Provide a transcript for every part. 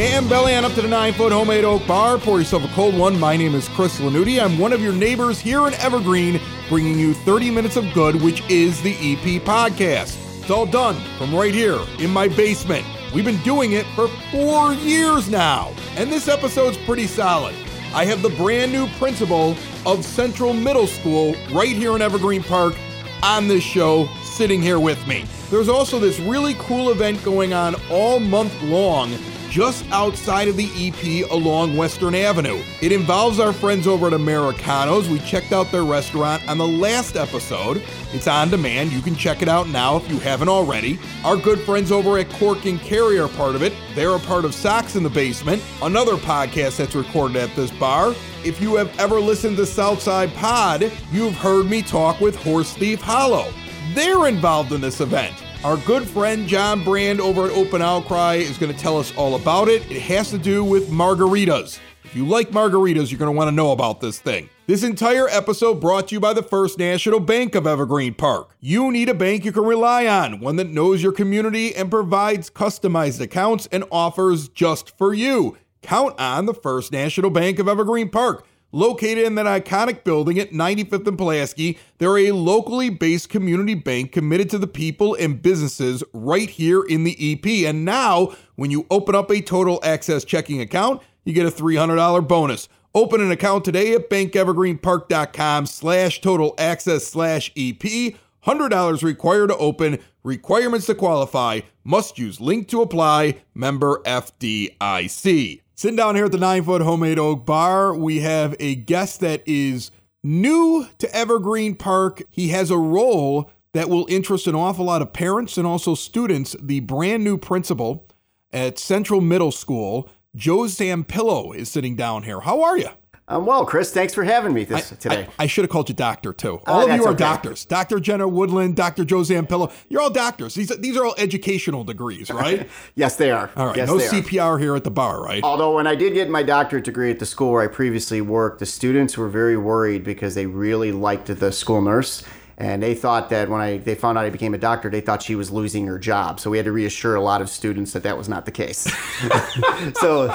And belly on up to the nine foot homemade oak bar. Pour yourself a cold one. My name is Chris Lanuti. I'm one of your neighbors here in Evergreen, bringing you 30 minutes of good, which is the EP podcast. It's all done from right here in my basement. We've been doing it for four years now, and this episode's pretty solid. I have the brand new principal of Central Middle School right here in Evergreen Park on this show, sitting here with me. There's also this really cool event going on all month long just outside of the EP along Western Avenue. It involves our friends over at Americanos. We checked out their restaurant on the last episode. It's on demand. You can check it out now if you haven't already. Our good friends over at Cork and Kerry are part of it. They're a part of Sox in the Basement, another podcast that's recorded at this bar. If you have ever listened to Southside Pod, you've heard me talk with Horse Thief Hollow. They're involved in this event. Our good friend John Brand over at Open Outcry is going to tell us all about it. It has to do with margaritas. If you like margaritas, you're going to want to know about this thing. This entire episode brought to you by the First National Bank of Evergreen Park. You need a bank you can rely on, one that knows your community and provides customized accounts and offers just for you. Count on the First National Bank of Evergreen Park. Located in that iconic building at 95th and Pulaski, they're a locally based community bank committed to the people and businesses right here in the EP. And now, when you open up a total access checking account, you get a $300 bonus. Open an account today at bankevergreenpark.com slash total access slash EP. $100 required to open. Requirements to qualify. Must use link to apply. Member FDIC. Sitting down here at the nine foot homemade oak bar, we have a guest that is new to Evergreen Park. He has a role that will interest an awful lot of parents and also students. The brand new principal at Central Middle School, Joe Zampillo, is sitting down here. How are you? I'm well, Chris. Thanks for having me this I, today. I, I should have called you doctor too. Oh, All of you are okay. doctors. Dr. Jenna Woodland, Dr. Joe Zampillo. You're all doctors. These, these are all educational degrees, right? yes, they are. All right. Yes, no they are. CPR here at the bar, right? Although when I did get my doctorate degree at the school where I previously worked, the students were very worried because they really liked the school nurse. And they thought that when I they found out I became a doctor, they thought she was losing her job. So we had to reassure a lot of students that that was not the case. so,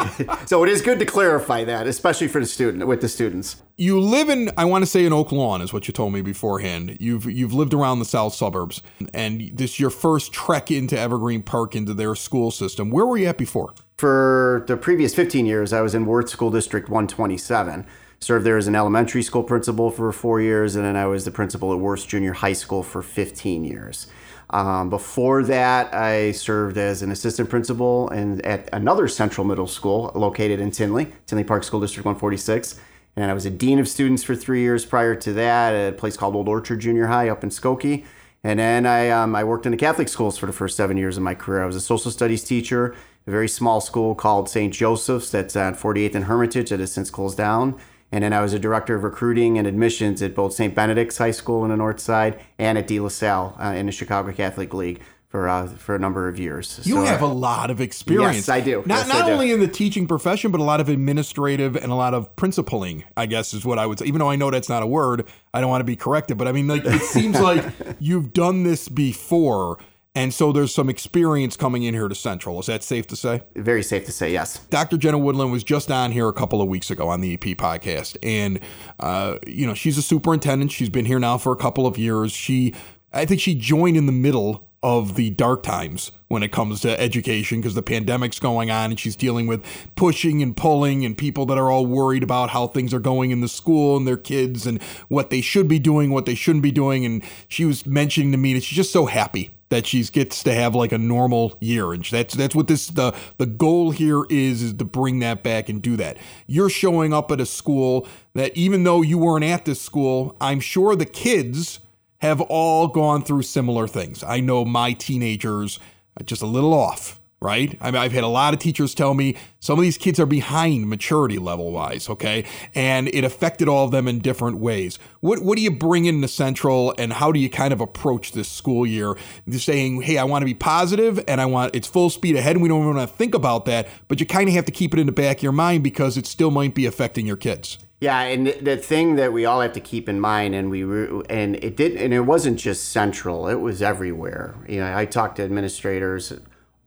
so it is good to clarify that, especially for the student with the students. you live in I want to say in Oak Lawn is what you told me beforehand. You've you've lived around the south suburbs and this is your first trek into Evergreen Park into their school system. Where were you at before? For the previous 15 years, I was in Worth School District 127. Served there as an elementary school principal for four years, and then I was the principal at Worth Junior High School for 15 years. Um, before that, I served as an assistant principal and at another central middle school located in Tinley, Tinley Park School District 146. And I was a dean of students for three years prior to that at a place called Old Orchard Junior High up in Skokie. And then I, um, I worked in the Catholic schools for the first seven years of my career. I was a social studies teacher, a very small school called St. Joseph's that's on 48th and Hermitage that has since closed down. And then I was a director of recruiting and admissions at both St. Benedict's High School in the North Side and at De La Salle uh, in the Chicago Catholic League for uh, for a number of years. You So, have uh, a lot of experience. Yes, I do. Not Yes, not do. only in the teaching profession, but a lot of administrative and a lot of principling. I guess is what I would say. Even though I know that's not a word, I don't want to be corrected. But I mean, like it seems like you've done this before, and so there's some experience coming in here to Central. Is that safe to say? very safe to say, yes. Dr. Jenna Woodland was just on here a couple of weeks ago on the EP podcast, and uh, you know she's a superintendent. She's been here now for a couple of years. She, I think, she joined in the middle of the dark times when it comes to education because the pandemic's going on and she's dealing with pushing and pulling and people that are all worried about how things are going in the school and their kids and what they should be doing, what they shouldn't be doing. And she was mentioning to me that she's just so happy that she gets to have like a normal year. And that's that's what this the the goal here is is to bring that back and do that. You're showing up at a school that even though you weren't at this school i'm sure the kids have all gone through similar things. I know my teenagers are just a little off right? I mean, I've had a lot of teachers tell me some of these kids are behind maturity level wise, okay? And it affected all of them in different ways. What what do you bring into Central and how do you kind of approach this school year? You're saying, hey, I want to be positive and I want it's full speed ahead and we don't want to think about that, but you kind of have to keep it in the back of your mind because it still might be affecting your kids. Yeah, and the thing that we all have to keep in mind, and we and it did, and it wasn't just central; it was everywhere. You know, I talked to administrators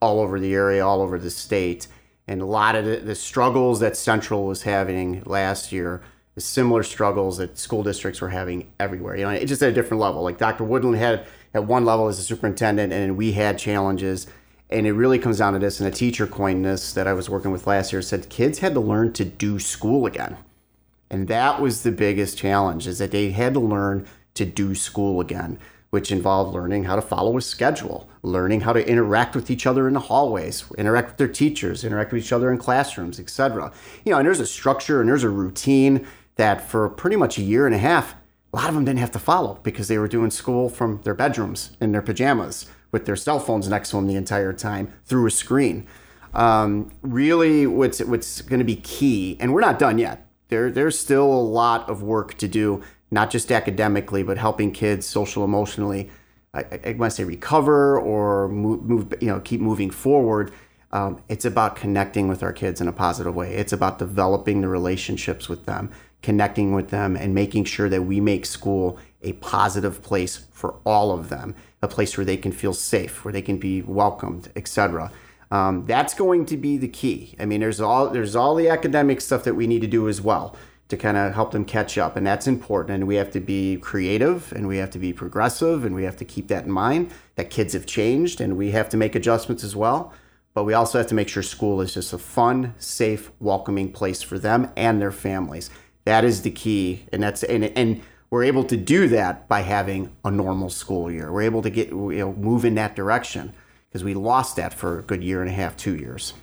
all over the area, all over the state. And a lot of the, the struggles that Central was having last year is similar struggles that school districts were having everywhere. You know, it's just at a different level. Like Dr. Woodland had at one level as a superintendent, and we had challenges. And it really comes down to this. And a teacher coined this that I was working with last year said kids had to learn to do school again. And that was the biggest challenge is that they had to learn to do school again which involved learning how to follow a schedule, learning how to interact with each other in the hallways, interact with their teachers, interact with each other in classrooms, etc. You know, and there's a structure and there's a routine that for pretty much a year and a half, a lot of them didn't have to follow because they were doing school from their bedrooms in their pajamas with their cell phones next to them the entire time through a screen. Um, really, what's what's going to be key, and we're not done yet. There, there's still a lot of work to do not just academically, but helping kids social emotionally. I, I want to say recover or move, move, you know, keep moving forward. Um, it's about connecting with our kids in a positive way. It's about developing the relationships with them, connecting with them, and making sure that we make school a positive place for all of them, a place where they can feel safe, where they can be welcomed, etc. Um, that's going to be the key. I mean, there's all there's all the academic stuff that we need to do as well to kind of help them catch up. And that's important. And we have to be creative and we have to be progressive and we have to keep that in mind that kids have changed and we have to make adjustments as well. But we also have to make sure school is just a fun, safe, welcoming place for them and their families. That is the key. And that's and and we're able to do that by having a normal school year. We're able to get you know move in that direction because we lost that for a good year and a half, two years.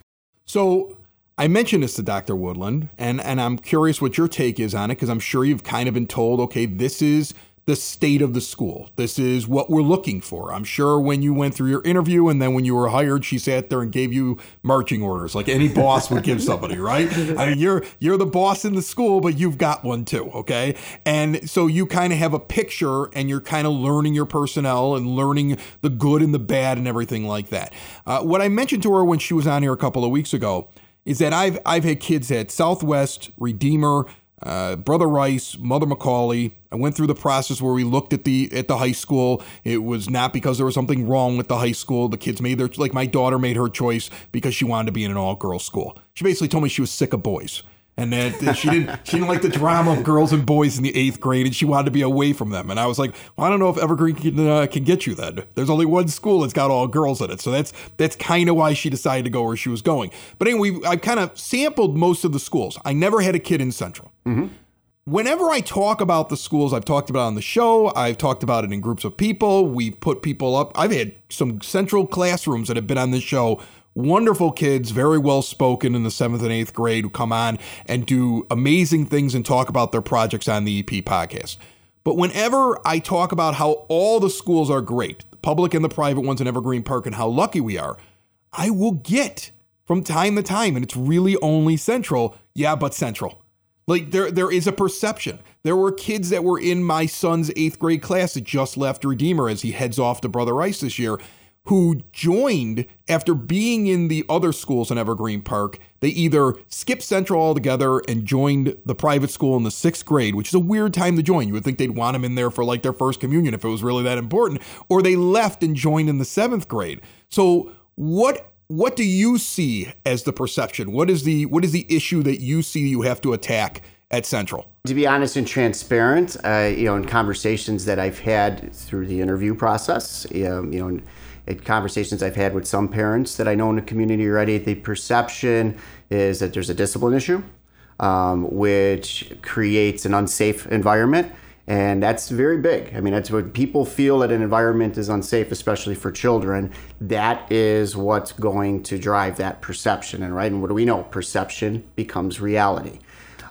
So I mentioned this to Dr. Woodland, and, and I'm curious what your take is on it because I'm sure you've kind of been told, okay, this is the state of the school. This is what we're looking for. I'm sure when you went through your interview and then when you were hired, she sat there and gave you marching orders like any boss would give somebody, right? I mean, you're you're the boss in the school, but you've got one too, okay? And so you kind of have a picture and you're kind of learning your personnel and learning the good and the bad and everything like that. Uh, what I mentioned to her when she was on here a couple of weeks ago is that I've I've had kids at Southwest, Redeemer, uh, Brother Rice, Mother McAuley. I went through the process where we looked at the at the high school. It was not because there was something wrong with the high school. The kids made their like my daughter made her choice because she wanted to be in an all girls school. She basically told me she was sick of boys and that she didn't she didn't like the drama of girls and boys in the eighth grade, and she wanted to be away from them. And I was like, well, I don't know if Evergreen can uh, can get you then. There's only one school that's got all girls in it, so that's that's kind of why she decided to go where she was going. But anyway, I've kind of sampled most of the schools. I never had a kid in Central. Mm-hmm. Whenever I talk about the schools, I've talked about on the show. I've talked about it in groups of people. We've put people up. I've had some Central classrooms that have been on this show wonderful kids, very well spoken in the seventh and eighth grade, who come on and do amazing things and talk about their projects on the EP podcast. But whenever I talk about how all the schools are great, the public and the private ones in Evergreen Park, and how lucky we are, I will get from time to time, and it's really only Central. Yeah, but Central. Like there, there is a perception. There were kids that were in my son's eighth grade class that just left Redeemer as he heads off to Brother Rice this year, who joined after being in the other schools in Evergreen Park. They either skipped Central altogether and joined the private school in the sixth grade, which is a weird time to join. You would think they'd want them in there for like their first communion if it was really that important, or they left and joined in the seventh grade. So, what what do you see as the perception? What is the what is the issue that you see you have to attack at Central? To be honest and transparent, uh, you know, in conversations that I've had through the interview process, um, you know conversations I've had with some parents that I know in the community already, the perception is that there's a discipline issue, um, which creates an unsafe environment. And that's very big. I mean, that's what people feel that an environment is unsafe, especially for children. That is what's going to drive that perception. And right, and what do we know? Perception becomes reality.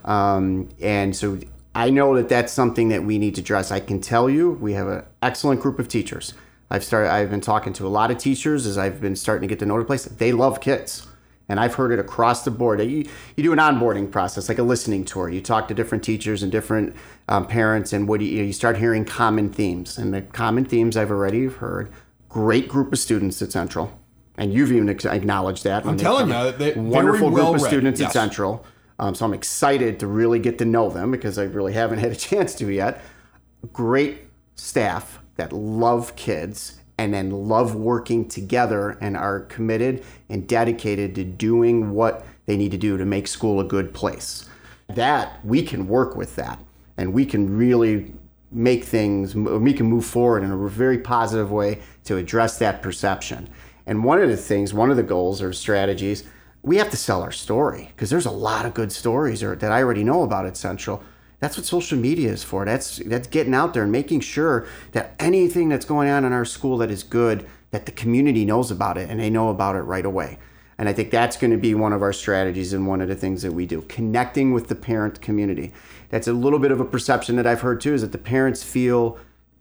Um, and so I know that that's something that we need to address. I can tell you, we have an excellent group of teachers I've started. I've been talking to a lot of teachers as I've been starting to get to know the place. They love kids, and I've heard it across the board. You, you do an onboarding process, like a listening tour. You talk to different teachers and different um, parents, and what do you, you start hearing common themes. And the common themes I've already heard: great group of students at Central, and you've even acknowledged that. I'm telling you, they, wonderful well group of read. students yes. at Central. Um, so I'm excited to really get to know them because I really haven't had a chance to yet. Great staff that love kids and then love working together and are committed and dedicated to doing what they need to do to make school a good place. That we can work with that and we can really make things, we can move forward in a very positive way to address that perception. And one of the things, one of the goals or strategies, we have to sell our story because there's a lot of good stories or, that I already know about at Central. That's what social media is for. That's that's getting out there and making sure that anything that's going on in our school that is good, that the community knows about it and they know about it right away. And I think that's going to be one of our strategies and one of the things that we do, connecting with the parent community. That's a little bit of a perception that I've heard too, is that the parents feel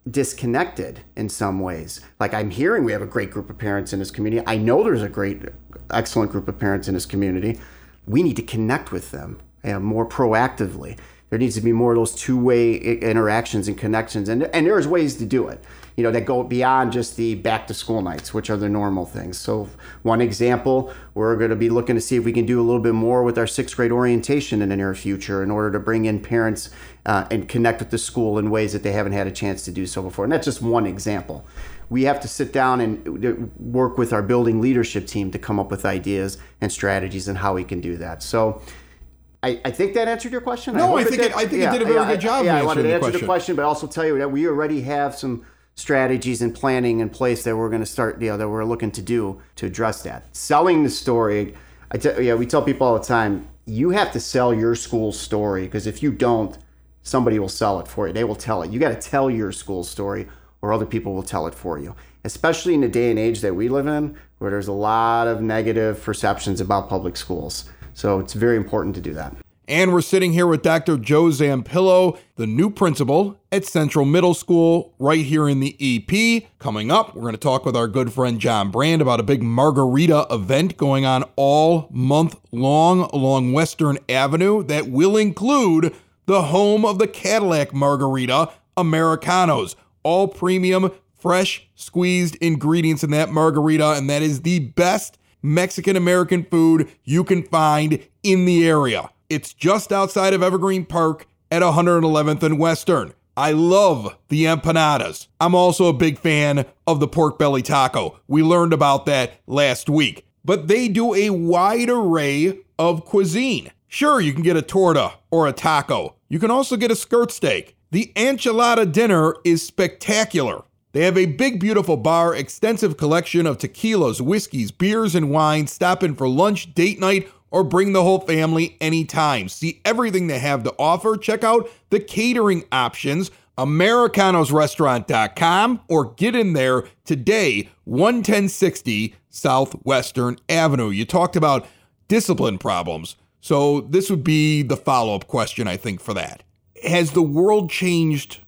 disconnected in some ways. Like I'm hearing we have a great group of parents in this community. I know there's a great, excellent group of parents in this community. We need to connect with them more proactively. There needs to be more of those two-way interactions and connections, and and there's ways to do it. You know that go beyond just the back to school nights, which are the normal things. So one example, we're going to be looking to see if we can do a little bit more with our sixth grade orientation in the near future, in order to bring in parents uh, and connect with the school in ways that they haven't had a chance to do so before. And that's just one example. We have to sit down and work with our building leadership team to come up with ideas and strategies and how we can do that. So I, I think that answered your question. No, hope I think did. it- I think it did a very yeah, good job I, yeah, I wanted to the answer question. the question, but also tell you that we already have some strategies and planning in place that we're going to start, you know, that we're looking to do to address that. Selling the story, I tell, yeah, we tell people all the time, you have to sell your school's story because if you don't, somebody will sell it for you. They will tell it. You got to tell your school's story, or other people will tell it for you. Especially in the day and age that we live in, where there's a lot of negative perceptions about public schools. So it's very important to do that. And we're sitting here with Dr. Joe Zampillo, the new principal at Central Middle School, right here in the EP. Coming up, we're going to talk with our good friend John Brand about a big margarita event going on all month long along Western Avenue that will include the home of the Cadillac Margarita Americanos. All premium, fresh, squeezed ingredients in that margarita, and that is the best Mexican American food you can find in the area. It's just outside of Evergreen Park at 111th and Western. I love the empanadas. I'm also a big fan of the pork belly taco. We learned about that last week. But they do a wide array of cuisine. Sure, you can get a torta or a taco. You can also get a skirt steak. The enchilada dinner is spectacular. They have a big, beautiful bar, extensive collection of tequilas, whiskeys, beers, and wines. Stop in for lunch, date night, or bring the whole family anytime. See everything they have to offer. Check out the catering options, americanosrestaurant.com, or get in there today, 11060 Southwestern Avenue. You talked about discipline problems. So, this would be the follow up question, I think, for that. Has the world changed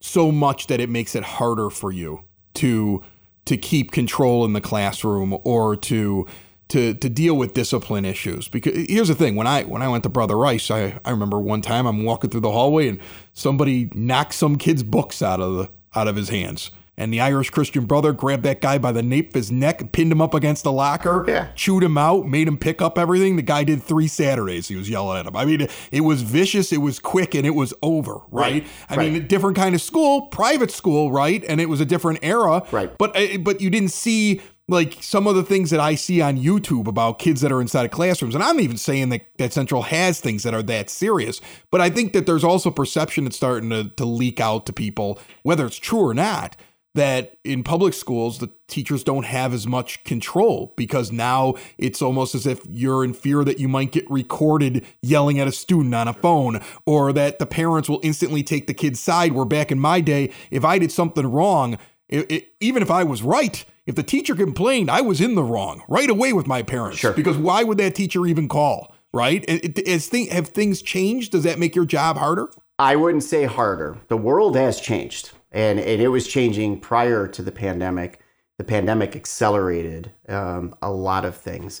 so much that it makes it harder for you to to keep control in the classroom or to to to deal with discipline issues. Because here's the thing. When I when I went to Brother Rice I, I remember one time I'm walking through the hallway and somebody knocked some kid's books out of the out of his hands and the Irish Christian brother grabbed that guy by the nape of his neck, pinned him up against the locker, Yeah. chewed him out, made him pick up everything. The guy did three Saturdays. He was yelling at him. I mean, it was vicious, it was quick, and it was over, right? Right, I right. mean, a different kind of school, private school, right? And it was a different era, Right. But uh, but you didn't see like some of the things that I see on YouTube about kids that are inside of classrooms. And I'm even saying that, that Central has things that are that serious, but I think that there's also perception that's starting to, to leak out to people, whether it's true or not, that in public schools, the teachers don't have as much control because now it's almost as if you're in fear that you might get recorded yelling at a student on a phone or that the parents will instantly take the kid's side. Where back in my day, if I did something wrong, it, it, even if I was right, if the teacher complained, I was in the wrong right away with my parents. Sure. Because why would that teacher even call? Right? As thing, have things changed? Does that make your job harder? I wouldn't say harder. The world has changed. And and it was changing prior to the pandemic. The pandemic accelerated um, a lot of things.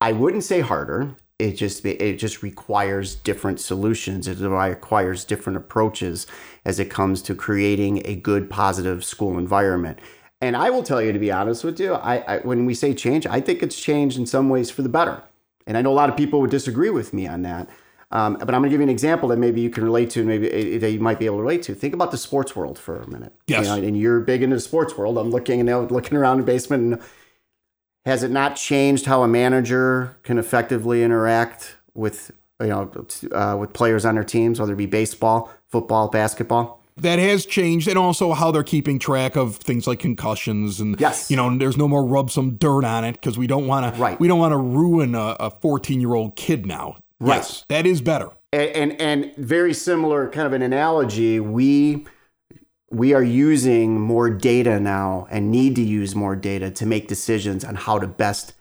I wouldn't say harder. It just it just requires different solutions. It requires different approaches as it comes to creating a good, positive school environment. And I will tell you, to be honest with you, I, I when we say change, I think it's changed in some ways for the better. And I know a lot of people would disagree with me on that. Um, but I'm going to give you an example that maybe you can relate to, and maybe eh, that you might be able to relate to. Think about the sports world for a minute. Yes. You know, and you're big into the sports world. I'm looking and looking around the basement, and has it not changed how a manager can effectively interact with you know uh, with players on their teams, whether it be baseball, football, basketball? that has changed and also how they're keeping track of things like concussions and yes. you know there's no more rub some dirt on it because we don't want to we don't want to ruin a 14 year old kid now right. yes that is better and, and and very similar kind of an analogy we we are using more data now and need to use more data to make decisions on how to best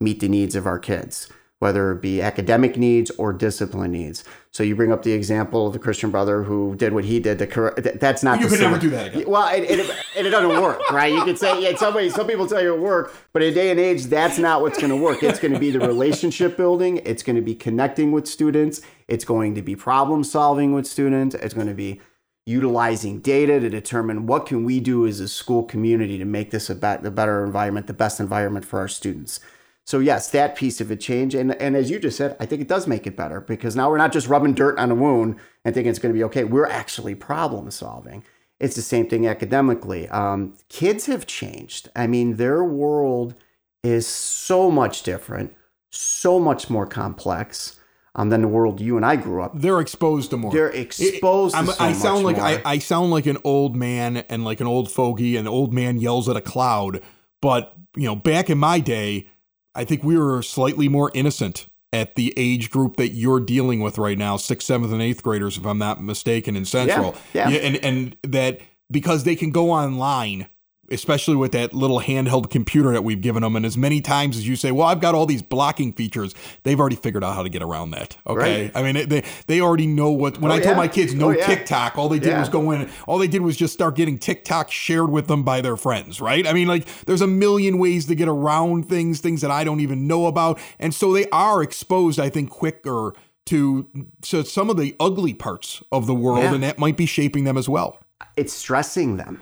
meet the needs of our kids whether it be academic needs or discipline needs. So you bring up the example of the Christian brother who did what he did. To correct, that's not. You could never do that again. Well, it, it, it doesn't work, right? You could say, yeah, some some people tell you it work, but in day and age, that's not what's going to work. It's going to be the relationship building. It's going to be connecting with students. It's going to be problem solving with students. It's going to be utilizing data to determine what can we do as a school community to make this a, be- a better environment, the best environment for our students. So yes, that piece of it changed, and and as you just said, I think it does make it better because now we're not just rubbing dirt on a wound and thinking it's going to be okay. We're actually problem solving. It's the same thing academically. Um, kids have changed. I mean, their world is so much different, so much more complex um, than the world you and I grew up. They're exposed to more. They're exposed. It, so I sound like I, I sound like an old man and like an old fogey. An old man yells at a cloud. But you know, back in my day, I think we were slightly more innocent at the age group that you're dealing with right now, sixth, seventh, and eighth graders, if I'm not mistaken, in Central. Yeah, yeah. And and that because they can go online especially with that little handheld computer that we've given them. And as many times as you say, well, I've got all these blocking features, they've already figured out how to get around that. Okay. Right. I mean, they, they already know what, when oh, I told my kids no oh, yeah. TikTok, all they did yeah. was go in, all they did was just start getting TikTok shared with them by their friends. Right. I mean, like there's a million ways to get around things, things that I don't even know about. And so they are exposed, I think, quicker to, to some of the ugly parts of the world. And that might be shaping them as well. It's stressing them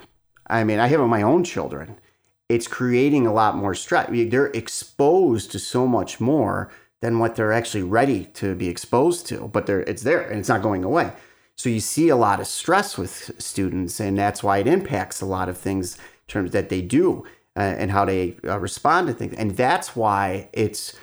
I mean, I have my own children. It's creating a lot more stress. They're exposed to so much more than what they're actually ready to be exposed to, but they're, it's there and it's not going away. So you see a lot of stress with students, and that's why it impacts a lot of things in terms that they do uh, and how they uh, respond to things. And that's why it's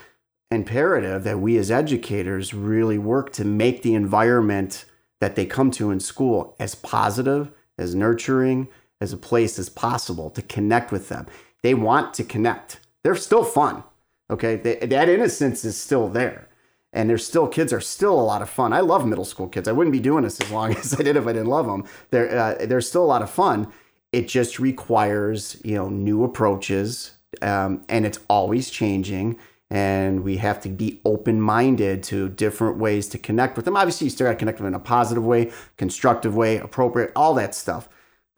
imperative that we as educators really work to make the environment that they come to in school as positive, as nurturing, as a place as possible to connect with them. They want to connect. They're still fun. Okay. They, that innocence is still there. And there's still kids are still a lot of fun. I love middle school kids. I wouldn't be doing this as long as I did if I didn't love them. They're uh, they're still a lot of fun. It just requires you know new approaches, um, and it's always changing. And we have to be open minded to different ways to connect with them. Obviously, you still got to connect them in a positive way, constructive way, appropriate, all that stuff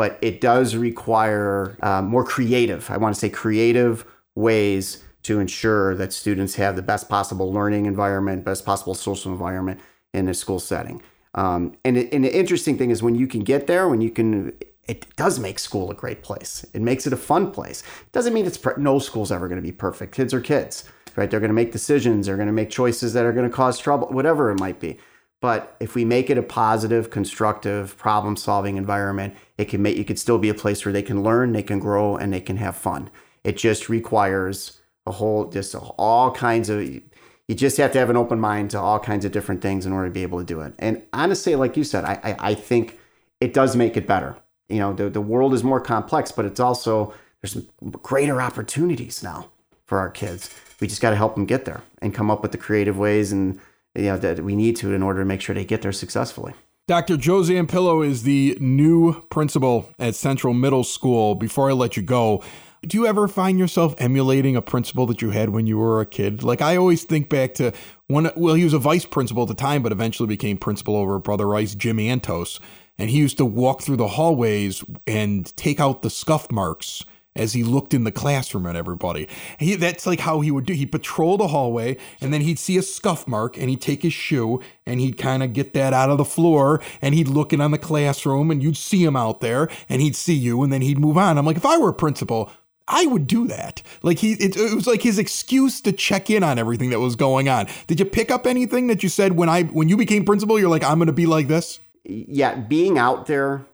but it does require uh, more creative, I want to say creative ways to ensure that students have the best possible learning environment, best possible social environment in a school setting. Um, and, it, and the interesting thing is when you can get there, when you can, it does make school a great place. It makes it a fun place. It doesn't mean it's per- no school's ever going to be perfect. Kids are kids, right? They're going to make decisions. They're going to make choices that are going to cause trouble, whatever it might be. But if we make it a positive, constructive, problem-solving environment, it can make it could still be a place where they can learn, they can grow, and they can have fun. It just requires a whole, just all kinds of. You just have to have an open mind to all kinds of different things in order to be able to do it. And honestly, like you said, I, I, I think it does make it better. You know, the, the world is more complex, but it's also there's greater opportunities now for our kids. We just got to help them get there and come up with the creative ways and you know, that we need to in order to make sure they get there successfully. Dr. Joe Zampillo is the new principal at Central Middle School. Before I let you go, do you ever find yourself emulating a principal that you had when you were a kid? Like I always think back to when well, he was a vice principal at the time, but eventually became principal over Brother Rice, Jim Antos. and he used to walk through the hallways and take out the scuff marks as he looked in the classroom at everybody. He, that's like how he would do. He'd patrol the hallway and then he'd see a scuff mark and he'd take his shoe and he'd kind of get that out of the floor and he'd look in on the classroom and you'd see him out there and he'd see you and then he'd move on. I'm like, if I were a principal, I would do that. Like he, it, it, was like his excuse to check in on everything that was going on. Did you pick up anything that you said when I, when you became principal? You're like, I'm going to be like this. Yeah, being out there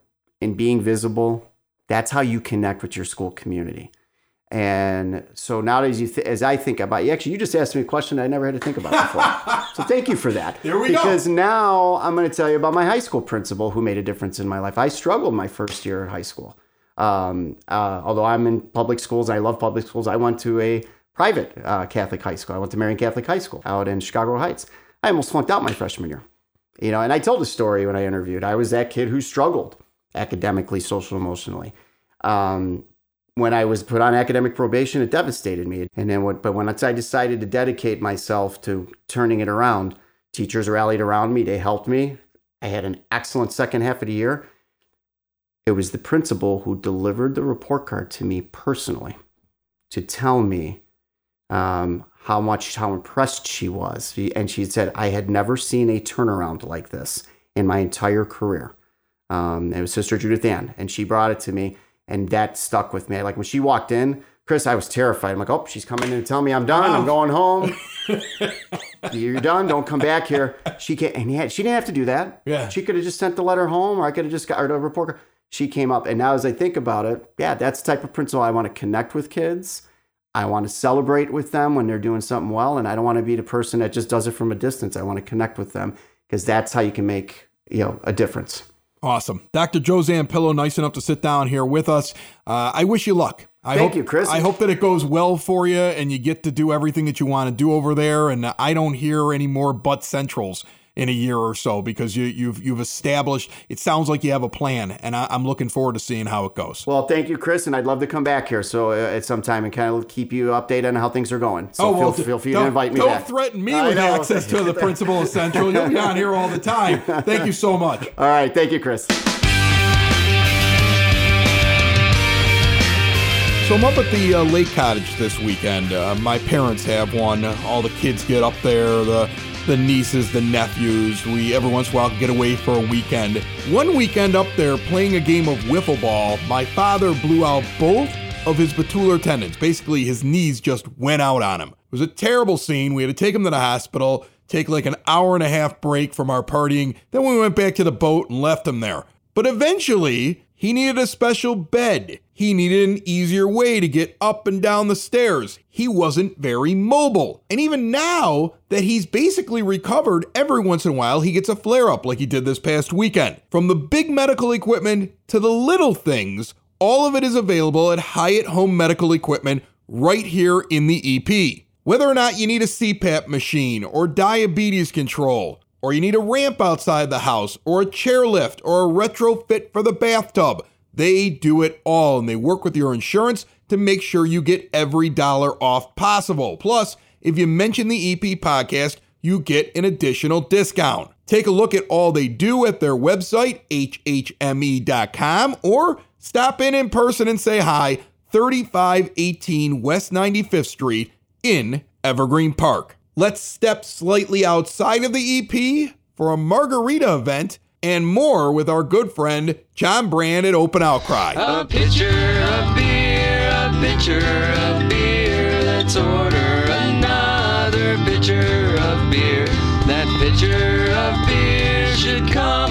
and being visible that's how you connect with your school community. And so now as you th- as I think about you, actually you just asked me a question I never had to think about before. so thank you for that. Here we because go. Because now I'm going to tell you about my high school principal who made a difference in my life. I struggled my first year at high school. Um, uh, although I'm in public schools I love public schools, I went to a private uh, Catholic high school. I went to Marian Catholic High School out in Chicago Heights. I almost flunked out my freshman year. You know, and I told a story when I interviewed. I was that kid who struggled academically, social, emotionally. Um, when I was put on academic probation, it devastated me. And then, what, but when I decided to dedicate myself to turning it around, teachers rallied around me. They helped me. I had an excellent second half of the year. It was the principal who delivered the report card to me personally to tell me um, how much, how impressed she was. And she said, I had never seen a turnaround like this in my entire career. Um, it was Sister Judith Ann, and she brought it to me and that stuck with me. Like when she walked in, Chris, I was terrified. I'm like, oh, she's coming in to tell me I'm done. I'm going home. You're done. Don't come back here. She can't, and yeah, she didn't have to do that. Yeah. She could have just sent the letter home, or I could have just got her to report. She came up, and now as I think about it, yeah, that's the type of principal I want to connect with kids. I want to celebrate with them when they're doing something well, and I don't want to be the person that just does it from a distance. I want to connect with them because that's how you can make you know a difference. Awesome. Dr. Joe Zampillo, nice enough to sit down here with us. Uh, I wish you luck. I Thank hope, you, Chris. I hope that it goes well for you and you get to do everything that you want to do over there. And I don't hear any more butt centrals in a year or so because you, you've you've established. It sounds like you have a plan, and I, am looking forward to seeing how it goes. Well, thank you, Chris, and I'd love to come back here so uh, at some time and kind of keep you updated on how things are going. So oh, well, feel, feel free to invite me don't back. threaten me with access to the principal of Central. You'll be on here all the time. Thank you so much. All right, thank you, Chris. So I'm up at the uh, Lake Cottage this weekend. Uh, my parents have one. All the kids get up there. The the nieces, the nephews. We every once in a while get away for a weekend. One weekend up there playing a game of wiffle ball, my father blew out both of his patellar tendons. Basically, his knees just went out on him. It was a terrible scene. We had to take him to the hospital, take like an hour and a half break from our partying. Then we went back to the boat and left him there. But eventually, he needed a special bed. He needed an easier way to get up and down the stairs. He wasn't very mobile. And even now that he's basically recovered, every once in a while he gets a flare up like he did this past weekend. From the big medical equipment to the little things, all of it is available at Hyatt Home Medical Equipment right here in the EP. Whether or not you need a CPAP machine or diabetes control, or you need a ramp outside the house, or a chairlift, or a retrofit for the bathtub. They do it all and they work with your insurance to make sure you get every dollar off possible. Plus, if you mention the EP podcast, you get an additional discount. Take a look at all they do at their website, hhme.com, or stop in in person and say hi, 3518 West 95th Street in Evergreen Park. Let's step slightly outside of the EP for a margarita event and more with our good friend John Brand at Open Outcry. A pitcher of beer, a pitcher of beer. Let's order another pitcher of beer. That pitcher of beer should come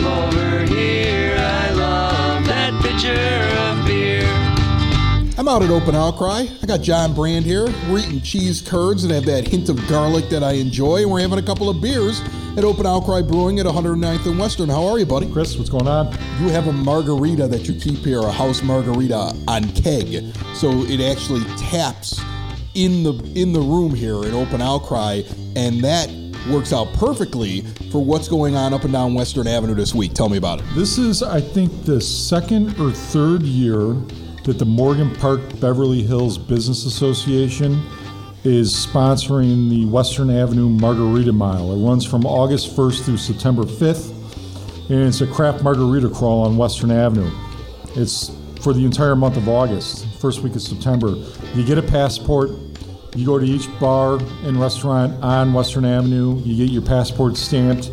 I'm out at Open Outcry. I got John Brand here. We're eating cheese curds that have that hint of garlic that I enjoy. And we're having a couple of beers at Open Outcry Brewing at 109th and Western. How are you, buddy? Chris, what's going on? You have a margarita that you keep here, a house margarita on keg. So it actually taps in the in the room here at Open Outcry, and that works out perfectly for what's going on up and down Western Avenue this week. Tell me about it. This is, I think, the second or third year that the Morgan Park Beverly Hills Business Association is sponsoring the Western Avenue Margarita Mile. It runs from August 1st through September 5th. and it's a craft margarita crawl on Western Avenue. It's for the entire month of August, first week of September. You get a passport. You go to each bar and restaurant on Western Avenue. You get your passport stamped,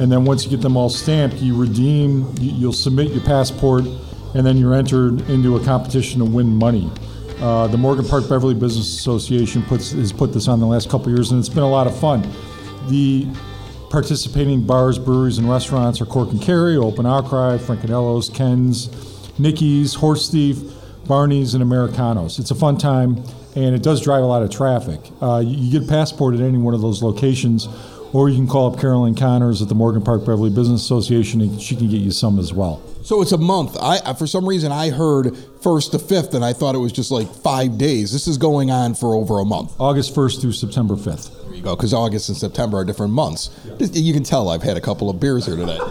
and then once you get them all stamped, you redeem. you- You'll submit your passport, and then you're entered into a competition to win money. Uh, the Morgan Park Beverly Business Association puts has put this on the last couple years, and it's been a lot of fun. The participating bars, breweries, and restaurants are Cork and Kerry, Open Outcry, Franconello's, Ken's, Nicky's, Horse Thief, Barney's, and Americanos. It's a fun time, and it does drive a lot of traffic. Uh, you, you get a passport at any one of those locations, or you can call up Carolyn Connors at the Morgan Park Beverly Business Association, and she can get you some as well. So it's a month. I for some reason I heard first to fifth, and I thought it was just like five days. This is going on for over a month. August 1st through September 5th. There you go, because August and September are different months. You can tell I've had a couple of beers here today.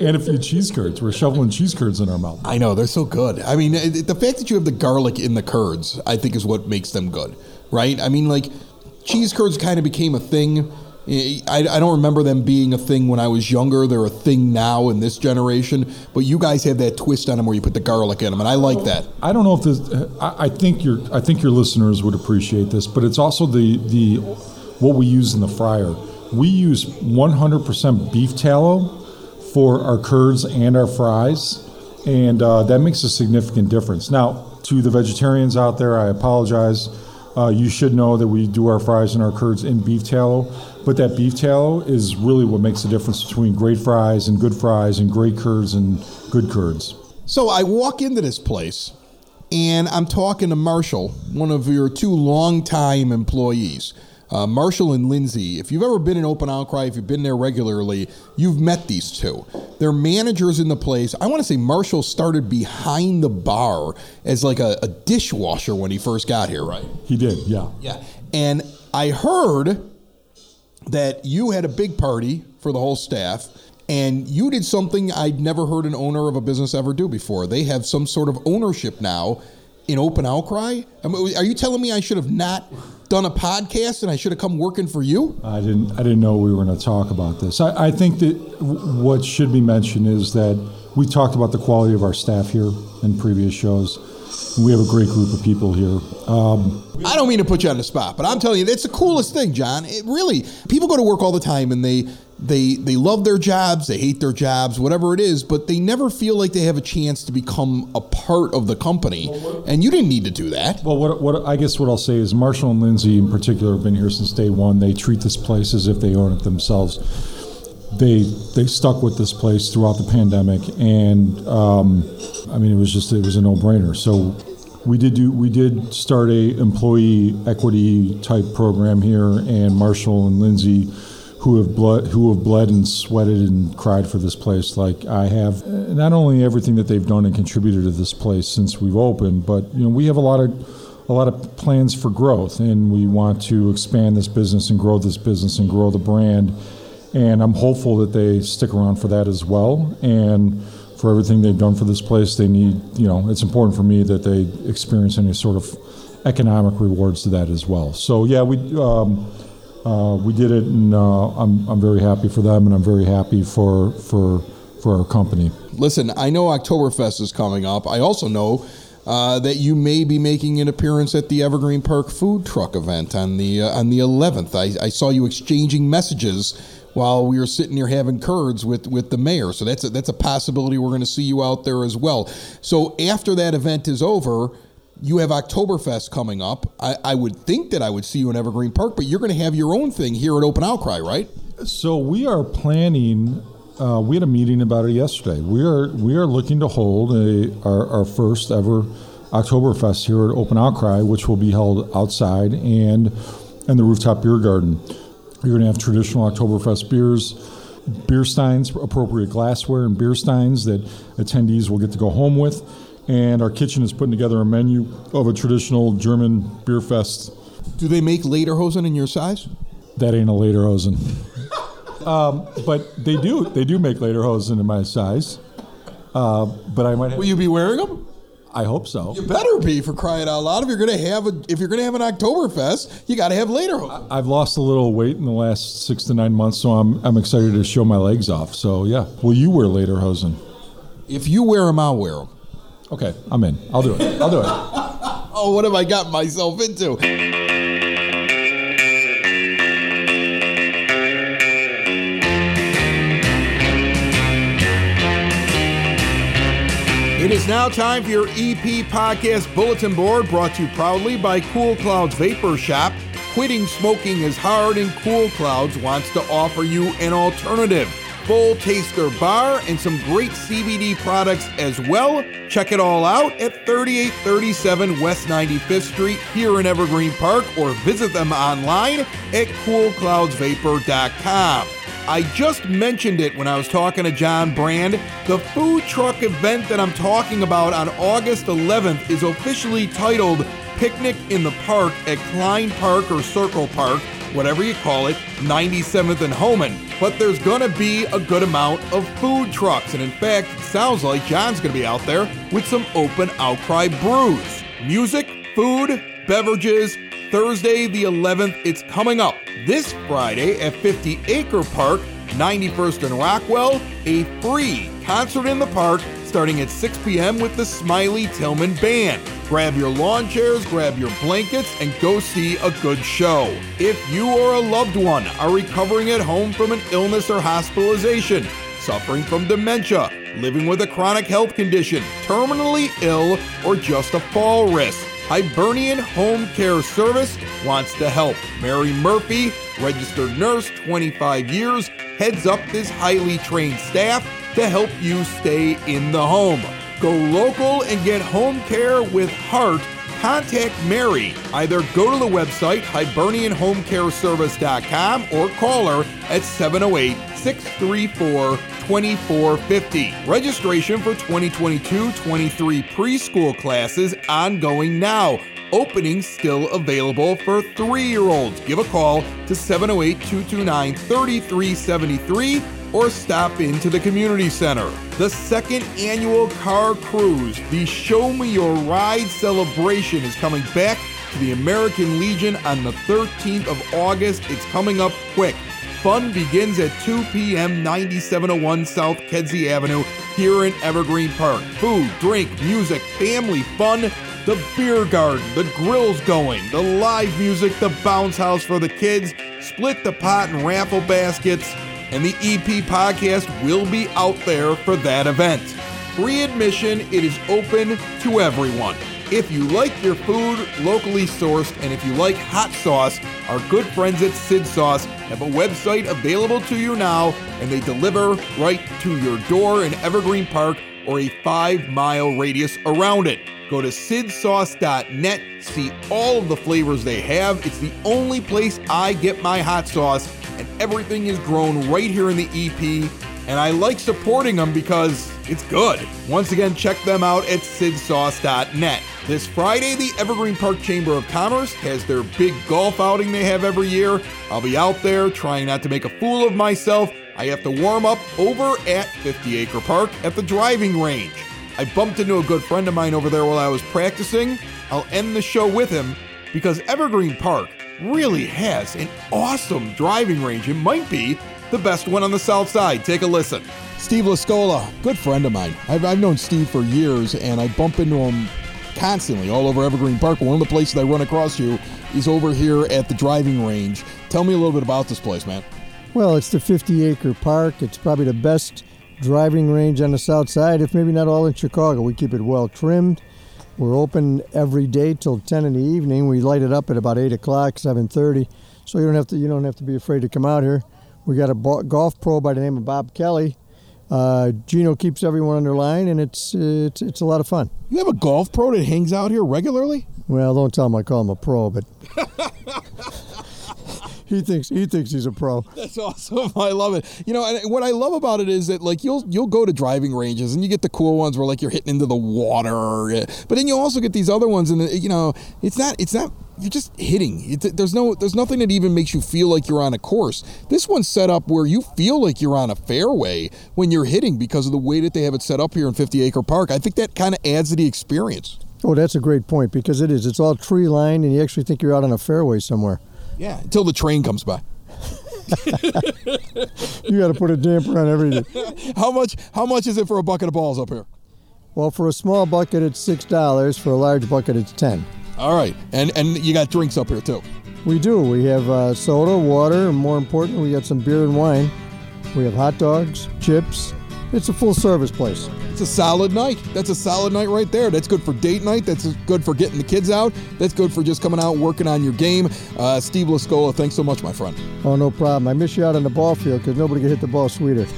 And a few cheese curds. We're shoveling cheese curds in our mouth. I know they're so good. I mean, the fact that you have the garlic in the curds, I think, is what makes them good, right? I mean, like cheese curds kind of became a thing. I, I don't remember them being a thing when I was younger. They're a thing now in this generation. But you guys have that twist on them where you put the garlic in them, and I like that. I don't know if this. I, I think your I think your listeners would appreciate this, but it's also the the what we use in the fryer. We use 100% beef tallow for our curds and our fries, and uh, that makes a significant difference. Now, to the vegetarians out there, I apologize. Uh, you should know that we do our fries and our curds in beef tallow, but that beef tallow is really what makes the difference between great fries and good fries and great curds and good curds. So I walk into this place, and I'm talking to Marshall, one of your two longtime employees. Uh, Marshall and Lindsay, if you've ever been in Open Outcry, if you've been there regularly, you've met these two. They're managers in the place. I want to say Marshall started behind the bar as like a, a dishwasher when he first got here, right? He did, yeah. Yeah. And I heard that you had a big party for the whole staff and you did something I'd never heard an owner of a business ever do before. They have some sort of ownership now in Open Outcry. I mean, are you telling me I should have not done a podcast and I should have come working for you? I didn't. I didn't know we were going to talk about this. I, I think that w- what should be mentioned is that we talked about the quality of our staff here in previous shows. We have a great group of people here. Um, I don't mean to put you on the spot, but I'm telling you, it's the coolest thing, John. It really, people go to work all the time and they they they love their jobs, they hate their jobs, whatever it is, but they never feel like they have a chance to become a part of the company. And you didn't need to do that. well, what, what I guess what I'll say is Marshall and Lindsay in particular have been here since day one. They treat this place as if they own it themselves. They they stuck with this place throughout the pandemic, and um, I mean it was just it was a no brainer. So we did do we did start a employee equity type program here, and Marshall and Lindsay, who have bled who have bled and sweated and cried for this place like I have. uh, Not only everything that they've done and contributed to this place since we've opened, but you know we have a lot of a lot of plans for growth, and we want to expand this business and grow this business and grow the brand. And I'm hopeful that they stick around for that as well. And for everything they've done for this place, they need, you know, it's important for me that they experience any sort of economic rewards to that as well. So, yeah, we, um, uh, we did it, and uh, I'm, I'm very happy for them, and I'm very happy for, for, for our company. Listen, I know Oktoberfest is coming up. I also know uh, that you may be making an appearance at the Evergreen Park food truck event on the uh, on the 11th. I, I saw you exchanging messages while we were sitting here having curds with, with the mayor. So that's a, that's a possibility. We're going to see you out there as well. So after that event is over. You have Oktoberfest coming up. I, I would think that I would see you in Evergreen Park, but you're going to have your own thing here at Open Outcry, right? So we are planning. Uh, we had a meeting about it yesterday. We are we are looking to hold a our, our first ever Oktoberfest here at Open Outcry, which will be held outside and in the rooftop beer garden. You're going to have traditional Oktoberfest beers, beer steins, appropriate glassware, and beer steins that attendees will get to go home with. And our kitchen is putting together a menu of a traditional German beer fest. Do they make Lederhosen in your size? That ain't a Lederhosen. um, but they do. They do make Lederhosen in my size. Uh, but I might have. Will you be wearing them? I hope so. You better be for crying out loud. If you're gonna have a, if you're gonna have an Oktoberfest, you got to have Lederhosen. I've lost a little weight in the last six to nine months, so I'm I'm excited to show my legs off. So yeah, will you wear lederhosen? If you wear them, I'll wear them. Okay, I'm in. I'll do it. I'll do it. Oh, what have I got myself into? It is now time for your EP podcast bulletin board brought to you proudly by Cool Clouds Vapor Shop. Quitting smoking is hard, and Cool Clouds wants to offer you an alternative. Full taster bar and some great CBD products as well. Check it all out at 3837 West 95th Street here in Evergreen Park or visit them online at coolcloudsvapor.com. I just mentioned it when I was talking to John Brand. The food truck event that I'm talking about on August 11th is officially titled Picnic in the Park at Klein Park or Circle Park, whatever you call it, 97th and Homan. But there's gonna be a good amount of food trucks, and in fact, it sounds like John's gonna be out there with some open outcry brews. Music, food, beverages, Thursday the 11th, it's coming up this Friday at 50 Acre Park, 91st and Rockwell, a free concert in the park starting at 6 p.m. with the Smiley Tillman Band. Grab your lawn chairs, grab your blankets, and go see a good show. If you or a loved one are recovering at home from an illness or hospitalization, suffering from dementia, living with a chronic health condition, terminally ill, or just a fall risk, Hibernian Home Care Service wants to help. Mary Murphy, registered nurse, 25 years, heads up this highly trained staff to help you stay in the home. Go local and get home care with heart. Contact Mary. Either go to the website hibernianhomecareservice.com or call her at 708 634 2450. Registration for 2022 23 preschool classes ongoing now. Openings still available for three year olds. Give a call to 708 229 3373 or stop into the community center. The second annual car cruise, the Show Me Your Ride celebration, is coming back to the American Legion on the 13th of August. It's coming up quick. Fun begins at 2 p.m. 9701 South Kedzie Avenue here in Evergreen Park. Food, drink, music, family fun, the beer garden, the grills going, the live music, the bounce house for the kids, split the pot and raffle baskets, and the EP podcast will be out there for that event. Free admission, it is open to everyone. If you like your food locally sourced and if you like hot sauce, our good friends at Sid Sauce have a website available to you now and they deliver right to your door in Evergreen Park or a five mile radius around it. Go to sidsauce.net, see all of the flavors they have. It's the only place I get my hot sauce, everything is grown right here in the EP. And I like supporting them because it's good. Once again, check them out at sidsauce.net. This Friday, the Evergreen Park Chamber of Commerce has their big golf outing they have every year. I'll be out there trying not to make a fool of myself. I have to warm up over at 50 Acre Park at the driving range. I bumped into a good friend of mine over there while I was practicing. I'll end the show with him because Evergreen Park really has an awesome driving range. It might be the best one on the south side. Take a listen. Steve Lascola, good friend of mine. I've, I've known Steve for years, and I bump into him constantly all over Evergreen Park. One of the places I run across you is over here at the driving range. Tell me a little bit about this place, man. Well, it's the 50 acre park. It's probably the best driving range on the south side, if maybe not all in Chicago. We keep it well trimmed. We're open every day till 10 in the evening. We light it up at about 8 o'clock, 7:30, so you don't have to you don't have to be afraid to come out here. We got a bo- golf pro by the name of Bob Kelly. Uh, Gino keeps everyone under line, and it's it's it's a lot of fun. You have a golf pro that hangs out here regularly? Well, don't tell him I call him a pro, but he thinks he thinks he's a pro. That's awesome. I love it. You know, and what I love about it is that like you'll you'll go to driving ranges and you get the cool ones where like you're hitting into the water, but then you also get these other ones and uh, you know it's not it's not you're just hitting. It, there's no there's nothing that even makes you feel like you're on a course. This one's set up where you feel like you're on a fairway when you're hitting because of the way that they have it set up here in 50 Acre Park. I think that kind of adds to the experience. Oh, that's a great point because it is. It's all tree lined, and you actually think you're out on a fairway somewhere. Yeah, until the train comes by. You got to put a damper on everything. How much how much is it for a bucket of balls up here? Well, for a small bucket, it's six dollars. For a large bucket, it's ten. All right, and and you got drinks up here too. We do. We have uh, soda, water, and more important, we got some beer and wine. We have hot dogs, chips. It's a full service place. It's a solid night. That's a solid night right there. That's good for date night. That's good for getting the kids out. That's good for just coming out and working on your game. Uh, Steve Lascola, thanks so much, my friend. Oh, no problem. I miss you out on the ball field because nobody can hit the ball sweeter.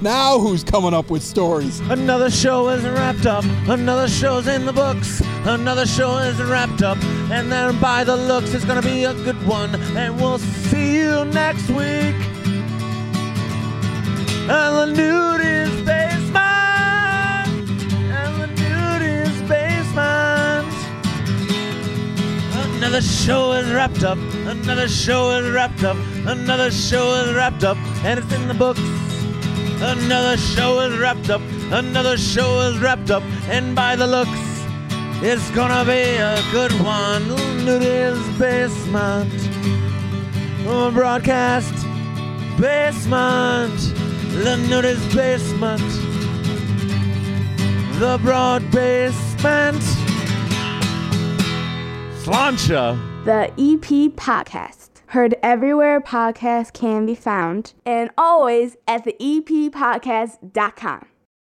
Now who's coming up with stories? Another show is wrapped up. Another show's in the books. Another show is wrapped up. And then by the looks, it's gonna be a good one. And we'll see you next week. And Lanuti's basement. And Lanuti's basement. Another show is wrapped up. Another show is wrapped up. Another show is wrapped up. And it's in the books. Another show is wrapped up. Another show is wrapped up. And by the looks, it's gonna be a good one. Nudie's basement. Broadcast basement. The nudie's basement. The broad basement. Sláinte. The EP Podcast. Heard everywhere podcasts can be found, and always at the E epodcast.com.